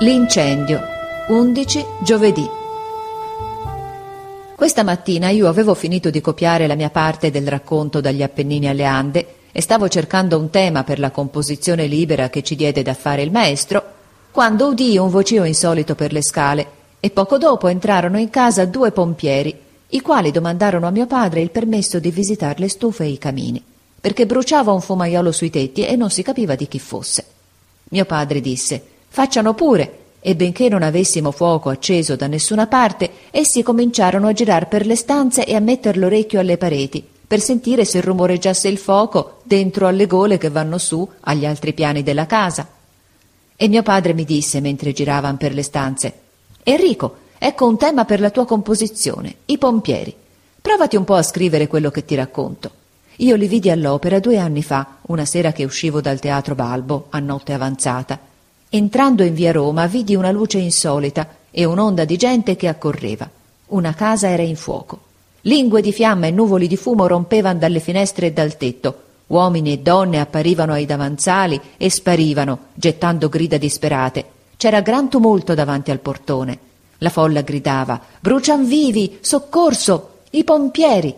L'incendio. 11 giovedì. Questa mattina io avevo finito di copiare la mia parte del racconto dagli Appennini alle Ande e stavo cercando un tema per la composizione libera che ci diede da fare il maestro, quando udii un vocio insolito per le scale e poco dopo entrarono in casa due pompieri, i quali domandarono a mio padre il permesso di visitare le stufe e i camini, perché bruciava un fumaiolo sui tetti e non si capiva di chi fosse. Mio padre disse Facciano pure. E benché non avessimo fuoco acceso da nessuna parte, essi cominciarono a girar per le stanze e a metter l'orecchio alle pareti, per sentire se rumoreggiasse il fuoco dentro alle gole che vanno su agli altri piani della casa. E mio padre mi disse mentre giravan per le stanze Enrico, ecco un tema per la tua composizione, i pompieri. Provati un po' a scrivere quello che ti racconto. Io li vidi all'opera due anni fa, una sera che uscivo dal teatro Balbo, a notte avanzata Entrando in via Roma vidi una luce insolita e un'onda di gente che accorreva. Una casa era in fuoco. Lingue di fiamma e nuvoli di fumo rompevano dalle finestre e dal tetto. Uomini e donne apparivano ai davanzali e sparivano, gettando grida disperate. C'era gran tumulto davanti al portone. La folla gridava Brucian vivi! Soccorso! I pompieri!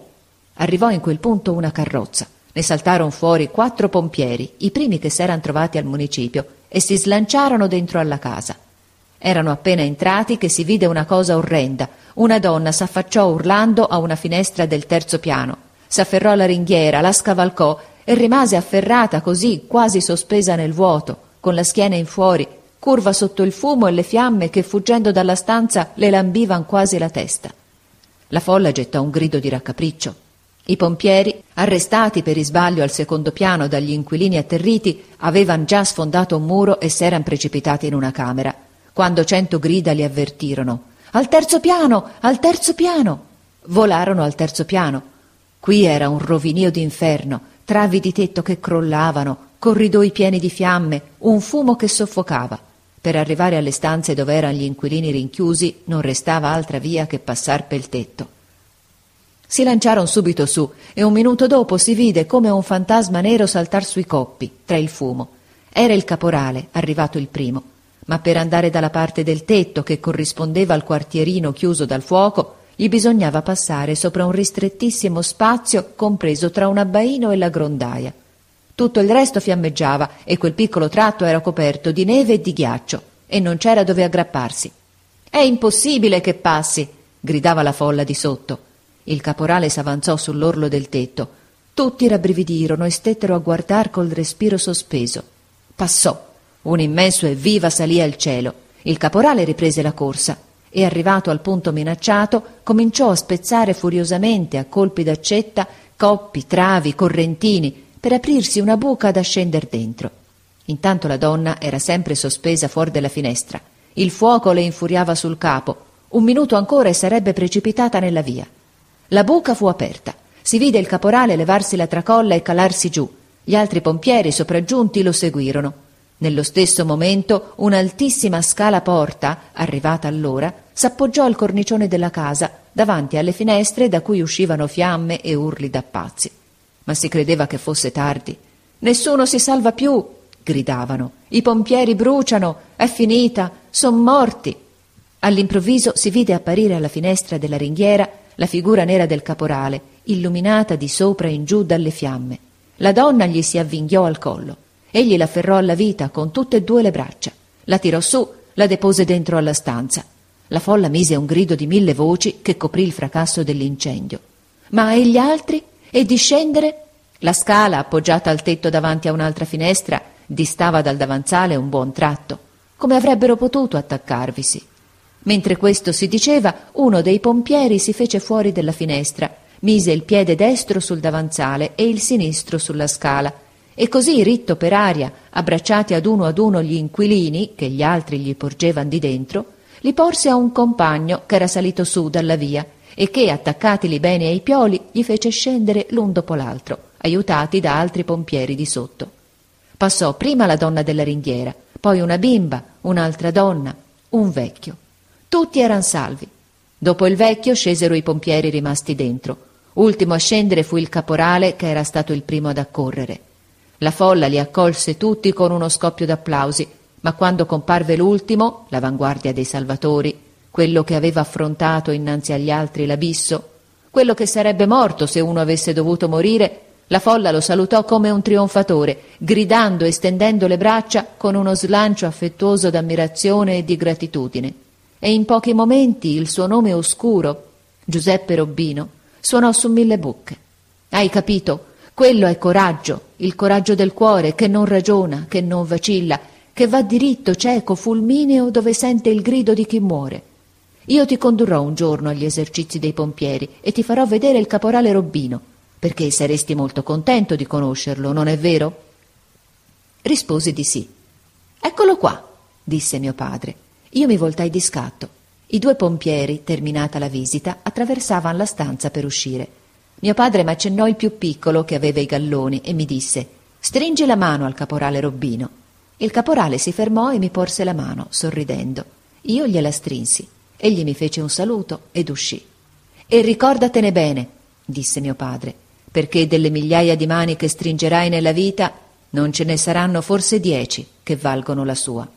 Arrivò in quel punto una carrozza. Ne saltarono fuori quattro pompieri, i primi che s'eran trovati al municipio, e si slanciarono dentro alla casa. Erano appena entrati che si vide una cosa orrenda. Una donna s'affacciò urlando a una finestra del terzo piano, s'afferrò la ringhiera, la scavalcò e rimase afferrata così, quasi sospesa nel vuoto, con la schiena in fuori, curva sotto il fumo e le fiamme che fuggendo dalla stanza le lambivan quasi la testa. La folla gettò un grido di raccapriccio. I pompieri, arrestati per isbaglio al secondo piano dagli inquilini atterriti, avevano già sfondato un muro e s'eran precipitati in una camera, quando cento grida li avvertirono. Al terzo piano! Al terzo piano! Volarono al terzo piano. Qui era un rovinio d'inferno, travi di tetto che crollavano, corridoi pieni di fiamme, un fumo che soffocava. Per arrivare alle stanze dove erano gli inquilini rinchiusi non restava altra via che passar pel tetto. Si lanciarono subito su e un minuto dopo si vide come un fantasma nero saltar sui coppi, tra il fumo. Era il caporale, arrivato il primo. Ma per andare dalla parte del tetto che corrispondeva al quartierino chiuso dal fuoco, gli bisognava passare sopra un ristrettissimo spazio compreso tra un abbaino e la grondaia. Tutto il resto fiammeggiava e quel piccolo tratto era coperto di neve e di ghiaccio e non c'era dove aggrapparsi. È impossibile che passi! gridava la folla di sotto. Il caporale s'avanzò sull'orlo del tetto. Tutti rabbrividirono e stettero a guardar col respiro sospeso. Passò. Un immenso e viva salì al cielo. Il caporale riprese la corsa e, arrivato al punto minacciato, cominciò a spezzare furiosamente a colpi d'accetta coppi, travi, correntini, per aprirsi una buca da scender dentro. Intanto la donna era sempre sospesa fuori della finestra. Il fuoco le infuriava sul capo. Un minuto ancora e sarebbe precipitata nella via. La buca fu aperta. Si vide il caporale levarsi la tracolla e calarsi giù. Gli altri pompieri sopraggiunti lo seguirono. Nello stesso momento un'altissima scala porta, arrivata allora, s'appoggiò al cornicione della casa, davanti alle finestre da cui uscivano fiamme e urli da pazzi. Ma si credeva che fosse tardi. Nessuno si salva più, gridavano. I pompieri bruciano, è finita, son morti. All'improvviso si vide apparire alla finestra della ringhiera la figura nera del caporale, illuminata di sopra in giù dalle fiamme. La donna gli si avvinghiò al collo. Egli l'afferrò alla vita con tutte e due le braccia. La tirò su, la depose dentro alla stanza. La folla mise un grido di mille voci che coprì il fracasso dell'incendio. Ma e gli altri? E di scendere? La scala, appoggiata al tetto davanti a un'altra finestra, distava dal davanzale un buon tratto. Come avrebbero potuto attaccarvisi? Mentre questo si diceva, uno dei pompieri si fece fuori della finestra, mise il piede destro sul davanzale e il sinistro sulla scala, e così ritto per aria, abbracciati ad uno ad uno gli inquilini, che gli altri gli porgevan di dentro, li porse a un compagno che era salito su dalla via e che, attaccatili bene ai pioli, gli fece scendere l'un dopo l'altro, aiutati da altri pompieri di sotto. Passò prima la donna della ringhiera, poi una bimba, un'altra donna, un vecchio. Tutti eran salvi. Dopo il vecchio scesero i pompieri rimasti dentro. Ultimo a scendere fu il caporale che era stato il primo ad accorrere. La folla li accolse tutti con uno scoppio d'applausi ma quando comparve l'ultimo, l'avanguardia dei salvatori, quello che aveva affrontato innanzi agli altri l'abisso, quello che sarebbe morto se uno avesse dovuto morire, la folla lo salutò come un trionfatore, gridando e stendendo le braccia con uno slancio affettuoso d'ammirazione e di gratitudine. E in pochi momenti il suo nome oscuro, Giuseppe Robbino, suonò su mille bocche. Hai capito? Quello è coraggio, il coraggio del cuore che non ragiona, che non vacilla, che va diritto, cieco, fulmineo dove sente il grido di chi muore. Io ti condurrò un giorno agli esercizi dei pompieri e ti farò vedere il caporale Robbino, perché saresti molto contento di conoscerlo, non è vero? Risposi di sì. Eccolo qua, disse mio padre. Io mi voltai di scatto. I due pompieri, terminata la visita, attraversavano la stanza per uscire. Mio padre m'accennò il più piccolo che aveva i galloni e mi disse Stringi la mano al caporale Robbino. Il caporale si fermò e mi porse la mano, sorridendo. Io gliela strinsi. Egli mi fece un saluto ed uscì. E ricordatene bene, disse mio padre, perché delle migliaia di mani che stringerai nella vita non ce ne saranno forse dieci che valgono la sua.